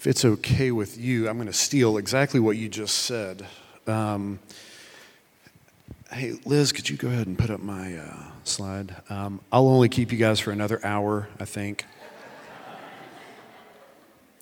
if it's okay with you, I'm going to steal exactly what you just said. Um, hey, Liz, could you go ahead and put up my uh, slide? Um, I'll only keep you guys for another hour, I think.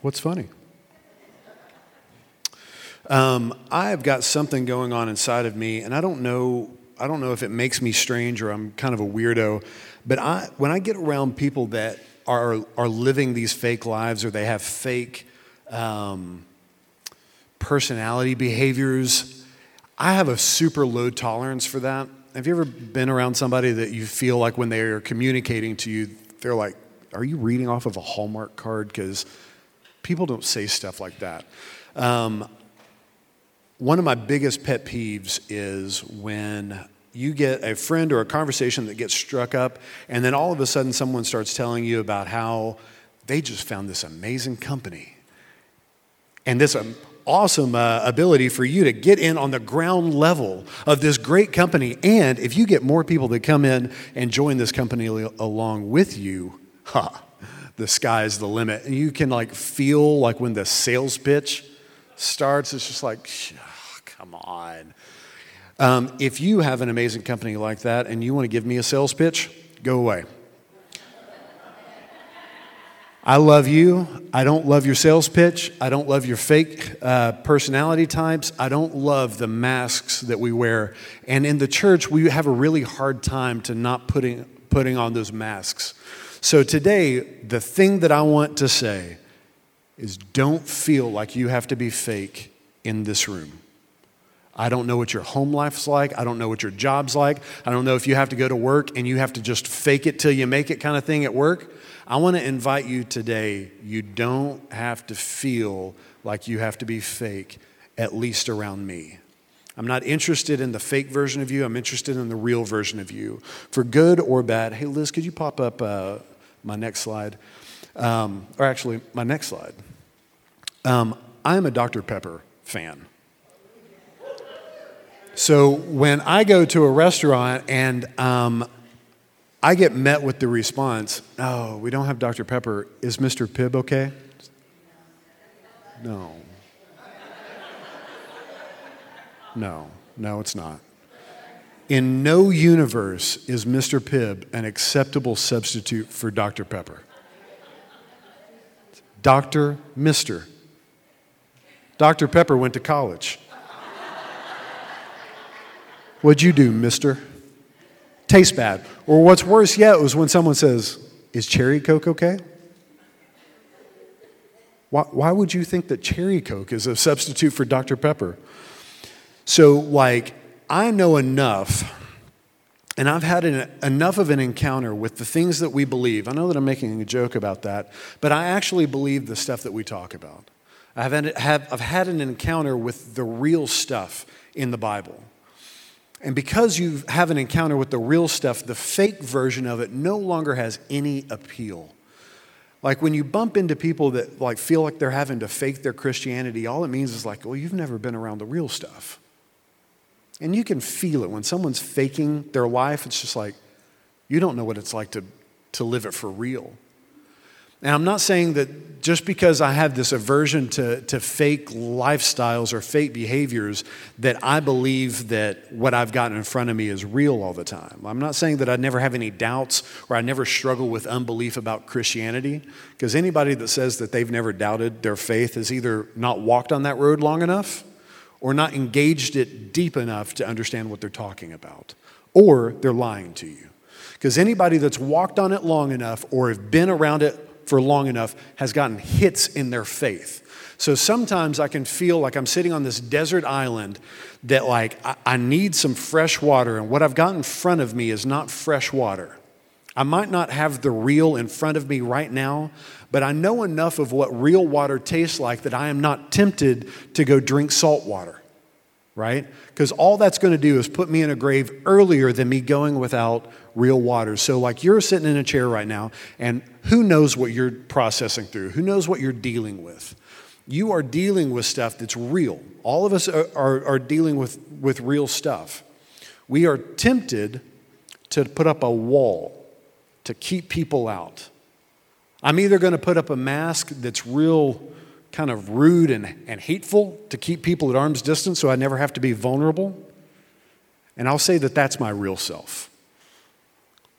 What's funny? Um, I've got something going on inside of me, and I don't know. I don't know if it makes me strange or I'm kind of a weirdo, but I, when I get around people that are are living these fake lives or they have fake um, personality behaviors, I have a super low tolerance for that. Have you ever been around somebody that you feel like when they are communicating to you, they're like, "Are you reading off of a Hallmark card?" Because people don't say stuff like that. Um, one of my biggest pet peeves is when you get a friend or a conversation that gets struck up, and then all of a sudden someone starts telling you about how they just found this amazing company and this um, awesome uh, ability for you to get in on the ground level of this great company. And if you get more people that come in and join this company along with you, ha, the sky's the limit. And you can like feel like when the sales pitch starts, it's just like, Come on. Um, if you have an amazing company like that and you want to give me a sales pitch, go away. I love you. I don't love your sales pitch. I don't love your fake uh, personality types. I don't love the masks that we wear. And in the church, we have a really hard time to not putting, putting on those masks. So today, the thing that I want to say is don't feel like you have to be fake in this room. I don't know what your home life's like. I don't know what your job's like. I don't know if you have to go to work and you have to just fake it till you make it kind of thing at work. I want to invite you today. You don't have to feel like you have to be fake, at least around me. I'm not interested in the fake version of you. I'm interested in the real version of you, for good or bad. Hey, Liz, could you pop up uh, my next slide? Um, or actually, my next slide. Um, I am a Dr. Pepper fan. So when I go to a restaurant and um, I get met with the response, oh, we don't have Dr. Pepper, is Mr. Pibb okay? No. No, no, it's not. In no universe is Mr. Pibb an acceptable substitute for Dr. Pepper. Dr. Mr. Dr. Pepper went to college. What'd you do, mister? Tastes bad. Or what's worse yet was when someone says, Is cherry Coke okay? Why, why would you think that cherry Coke is a substitute for Dr. Pepper? So, like, I know enough, and I've had an, enough of an encounter with the things that we believe. I know that I'm making a joke about that, but I actually believe the stuff that we talk about. I've had, have, I've had an encounter with the real stuff in the Bible. And because you have an encounter with the real stuff, the fake version of it no longer has any appeal. Like when you bump into people that like feel like they're having to fake their Christianity, all it means is like, well, you've never been around the real stuff. And you can feel it when someone's faking their life, it's just like, you don't know what it's like to, to live it for real. And I'm not saying that just because I have this aversion to, to fake lifestyles or fake behaviors that I believe that what I've got in front of me is real all the time. I'm not saying that I never have any doubts or I never struggle with unbelief about Christianity, because anybody that says that they've never doubted their faith has either not walked on that road long enough or not engaged it deep enough to understand what they're talking about, or they're lying to you. Because anybody that's walked on it long enough or have been around it for long enough has gotten hits in their faith. So sometimes I can feel like I'm sitting on this desert island that, like, I, I need some fresh water, and what I've got in front of me is not fresh water. I might not have the real in front of me right now, but I know enough of what real water tastes like that I am not tempted to go drink salt water right? Because all that's going to do is put me in a grave earlier than me going without real water. So, like you're sitting in a chair right now, and who knows what you're processing through? Who knows what you're dealing with? You are dealing with stuff that's real. All of us are, are, are dealing with, with real stuff. We are tempted to put up a wall to keep people out. I'm either going to put up a mask that's real kind of rude and, and hateful to keep people at arm's distance so I never have to be vulnerable. And I'll say that that's my real self.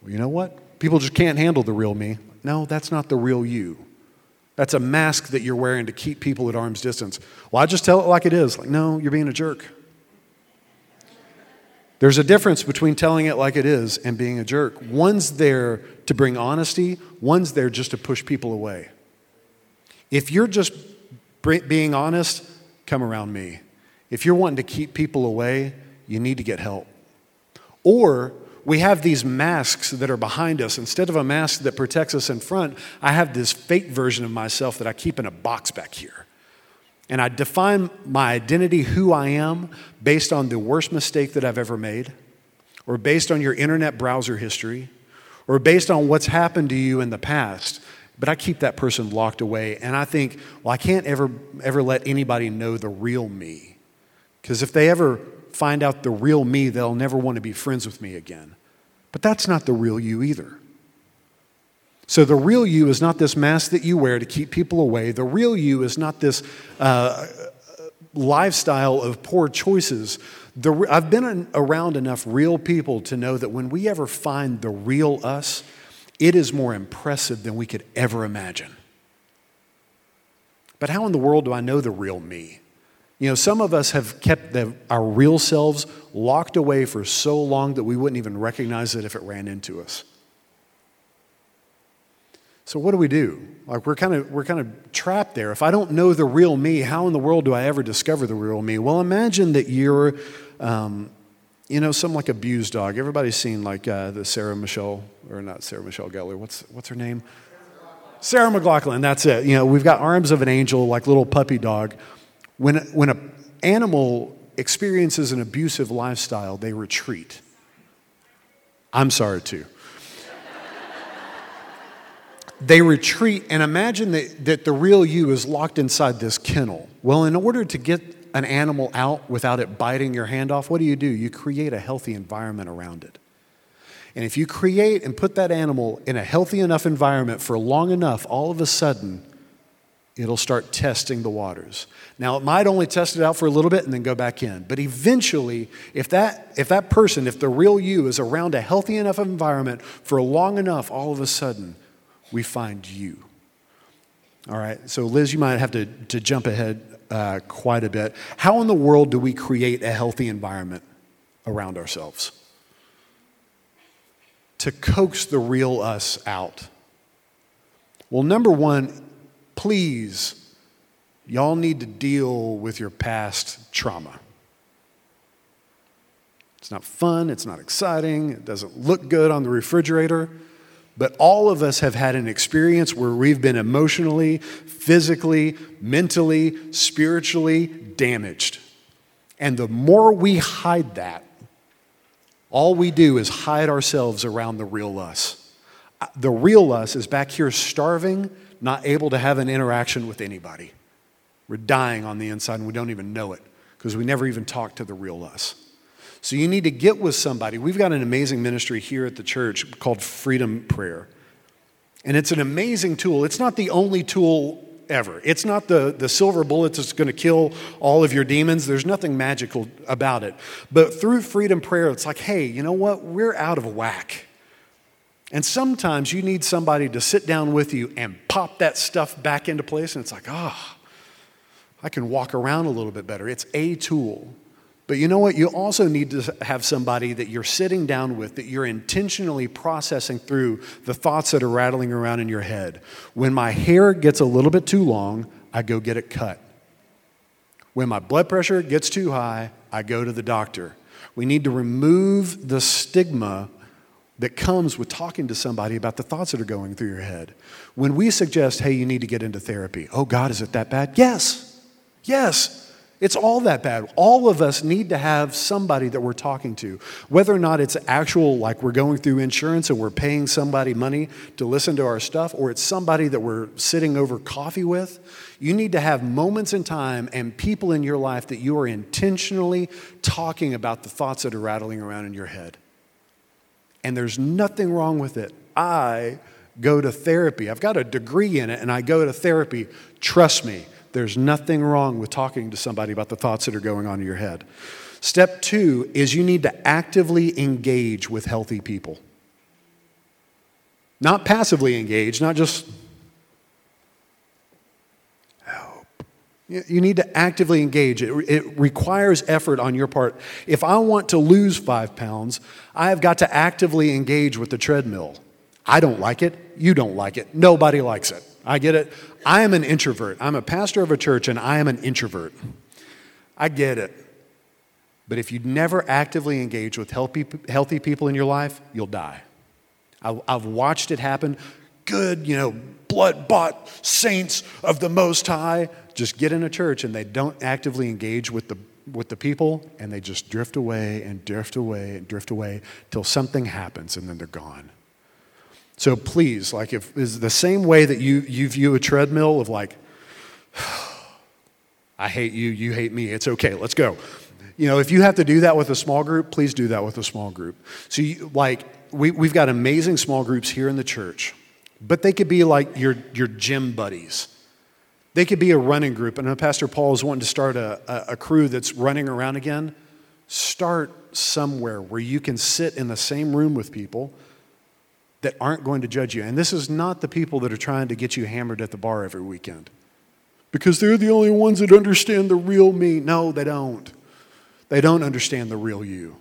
Well, you know what? People just can't handle the real me. No, that's not the real you. That's a mask that you're wearing to keep people at arm's distance. Well, I just tell it like it is. Like, no, you're being a jerk. There's a difference between telling it like it is and being a jerk. One's there to bring honesty, one's there just to push people away. If you're just being honest, come around me. If you're wanting to keep people away, you need to get help. Or we have these masks that are behind us. Instead of a mask that protects us in front, I have this fake version of myself that I keep in a box back here. And I define my identity, who I am, based on the worst mistake that I've ever made, or based on your internet browser history, or based on what's happened to you in the past. But I keep that person locked away. And I think, well, I can't ever, ever let anybody know the real me. Because if they ever find out the real me, they'll never want to be friends with me again. But that's not the real you either. So, the real you is not this mask that you wear to keep people away. The real you is not this uh, lifestyle of poor choices. The, I've been around enough real people to know that when we ever find the real us, it is more impressive than we could ever imagine. But how in the world do I know the real me? You know, some of us have kept the, our real selves locked away for so long that we wouldn't even recognize it if it ran into us. So what do we do? Like we're kind of we're kind of trapped there. If I don't know the real me, how in the world do I ever discover the real me? Well, imagine that you're, um, you know, some like abused dog. Everybody's seen like uh, the Sarah Michelle or not Sarah Michelle Gellar. What's what's her name? Sarah McLachlan. That's it. You know, we've got arms of an angel, like little puppy dog. When, when an animal experiences an abusive lifestyle, they retreat. I'm sorry too. they retreat and imagine that, that the real you is locked inside this kennel. Well, in order to get an animal out without it biting your hand off, what do you do? You create a healthy environment around it. And if you create and put that animal in a healthy enough environment for long enough, all of a sudden, it'll start testing the waters. Now, it might only test it out for a little bit and then go back in. But eventually, if that, if that person, if the real you is around a healthy enough environment for long enough, all of a sudden, we find you. All right, so Liz, you might have to, to jump ahead uh, quite a bit. How in the world do we create a healthy environment around ourselves? To coax the real us out. Well, number one, please, y'all need to deal with your past trauma. It's not fun, it's not exciting, it doesn't look good on the refrigerator. But all of us have had an experience where we've been emotionally, physically, mentally, spiritually damaged. And the more we hide that, all we do is hide ourselves around the real us. Uh, the real us is back here starving not able to have an interaction with anybody. We're dying on the inside and we don't even know it because we never even talk to the real us. So you need to get with somebody. We've got an amazing ministry here at the church called Freedom Prayer. And it's an amazing tool. It's not the only tool ever. It's not the, the silver bullet that's going to kill all of your demons. There's nothing magical about it. But through freedom prayer, it's like, hey, you know what? We're out of whack. And sometimes you need somebody to sit down with you and pop that stuff back into place. And it's like, ah, oh, I can walk around a little bit better. It's a tool. But you know what? You also need to have somebody that you're sitting down with, that you're intentionally processing through the thoughts that are rattling around in your head. When my hair gets a little bit too long, I go get it cut. When my blood pressure gets too high, I go to the doctor. We need to remove the stigma that comes with talking to somebody about the thoughts that are going through your head. When we suggest, hey, you need to get into therapy, oh, God, is it that bad? Yes, yes. It's all that bad. All of us need to have somebody that we're talking to. Whether or not it's actual, like we're going through insurance and we're paying somebody money to listen to our stuff, or it's somebody that we're sitting over coffee with, you need to have moments in time and people in your life that you are intentionally talking about the thoughts that are rattling around in your head and there's nothing wrong with it. I go to therapy. I've got a degree in it and I go to therapy. Trust me, There's nothing wrong with talking to somebody about the thoughts that are going on in your head. Step two is you need to actively engage with healthy people. Not passively engage, not just. You need to actively engage. It, it, requires effort on your part. If I want to lose five pounds, I have got to actively engage with the treadmill. I don't like it. You don't like it. Nobody likes it. I get it. I am an introvert. I'm a pastor of a church and I am an introvert. I get it. But if you never actively engage with healthy, healthy people in your life, you'll die. I've watched it happen. Good, you know, blood bought saints of the Most High just get in a church and they don't actively engage with the, with the people and they just drift away and drift away and drift away till something happens and then they're gone. So please, like, if is the same way that you, you view a treadmill of like, I hate you, you hate me, it's okay, let's go. You know, if you have to do that with a small group, please do that with a small group. So, you, like, we, we've got amazing small groups here in the church, but they could be like your, your gym buddies. They could be a running group. And Pastor Paul is wanting to start a, a, a crew that's running around again. Start somewhere where you can sit in the same room with people that aren't going to judge you. And this is not the people that are trying to get you hammered at the bar every weekend because they're the only ones that understand the real me. No, they don't. They don't understand the real you.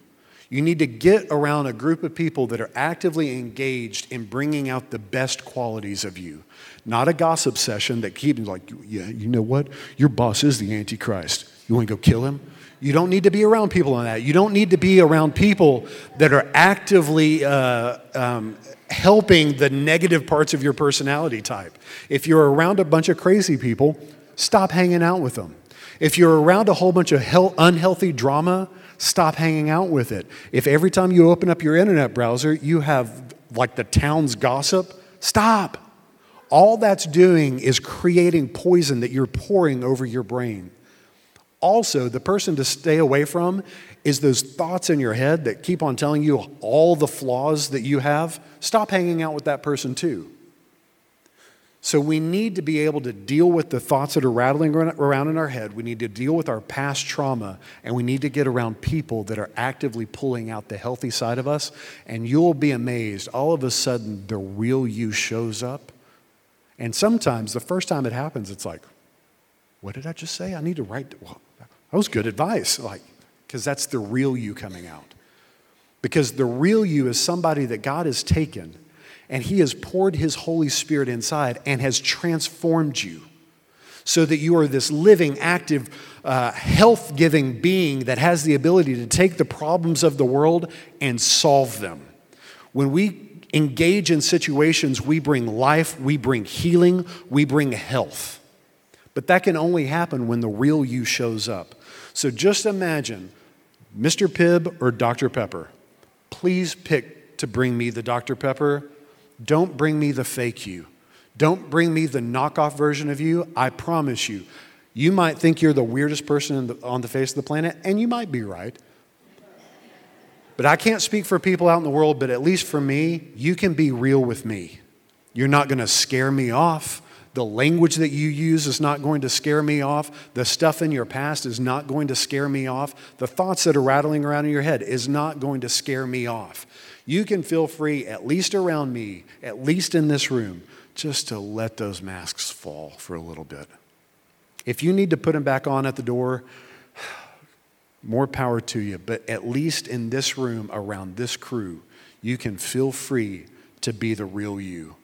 You need to get around a group of people that are actively engaged in bringing out the best qualities of you. Not a gossip session that keeps like, yeah, you know what? Your boss is the Antichrist. You want to go kill him? You don't need to be around people on that. You don't need to be around people that are actively uh, um, helping the negative parts of your personality type. If you're around a bunch of crazy people, stop hanging out with them. If you're around a whole bunch of unhealthy drama, stop hanging out with it. If every time you open up your internet browser, you have like the town's gossip, stop. All that's doing is creating poison that you're pouring over your brain. Also, the person to stay away from is those thoughts in your head that keep on telling you all the flaws that you have. Stop hanging out with that person too. So we need to be able to deal with the thoughts that are rattling around in our head. We need to deal with our past trauma, and we need to get around people that are actively pulling out the healthy side of us. And you'll be amazed. All of a sudden, the real you shows up. And sometimes, the first time it happens, it's like, what did I just say? I need to write. Well, that was good advice. Like, because that's the real you coming out. Because the real you is somebody that God has taken and He has poured His Holy Spirit inside and has transformed you so that you are this living, active, uh, health giving being that has the ability to take the problems of the world and solve them. When we engage in situations, we bring life, we bring healing, we bring health. But that can only happen when the real you shows up. So just imagine Mr. Pibb or Dr. Pepper. Please pick to bring me the Dr. Pepper don't bring me the fake you. Don't bring me the knockoff version of you. I promise you, you might think you're the weirdest person the, on the face of the planet, and you might be right. But I can't speak for people out in the world, but at least for me, you can be real with me. You're not going to scare me off. The language that you use is not going to scare me off. The stuff in your past is not going to scare me off. The thoughts that are rattling around in your head is not going to scare me off you can feel free, at least around me, at least in this room, just to let those masks fall for a little bit. If you need to put them back on at the door, more power to you. But at least in this room, around this crew, you can feel free to be the real you.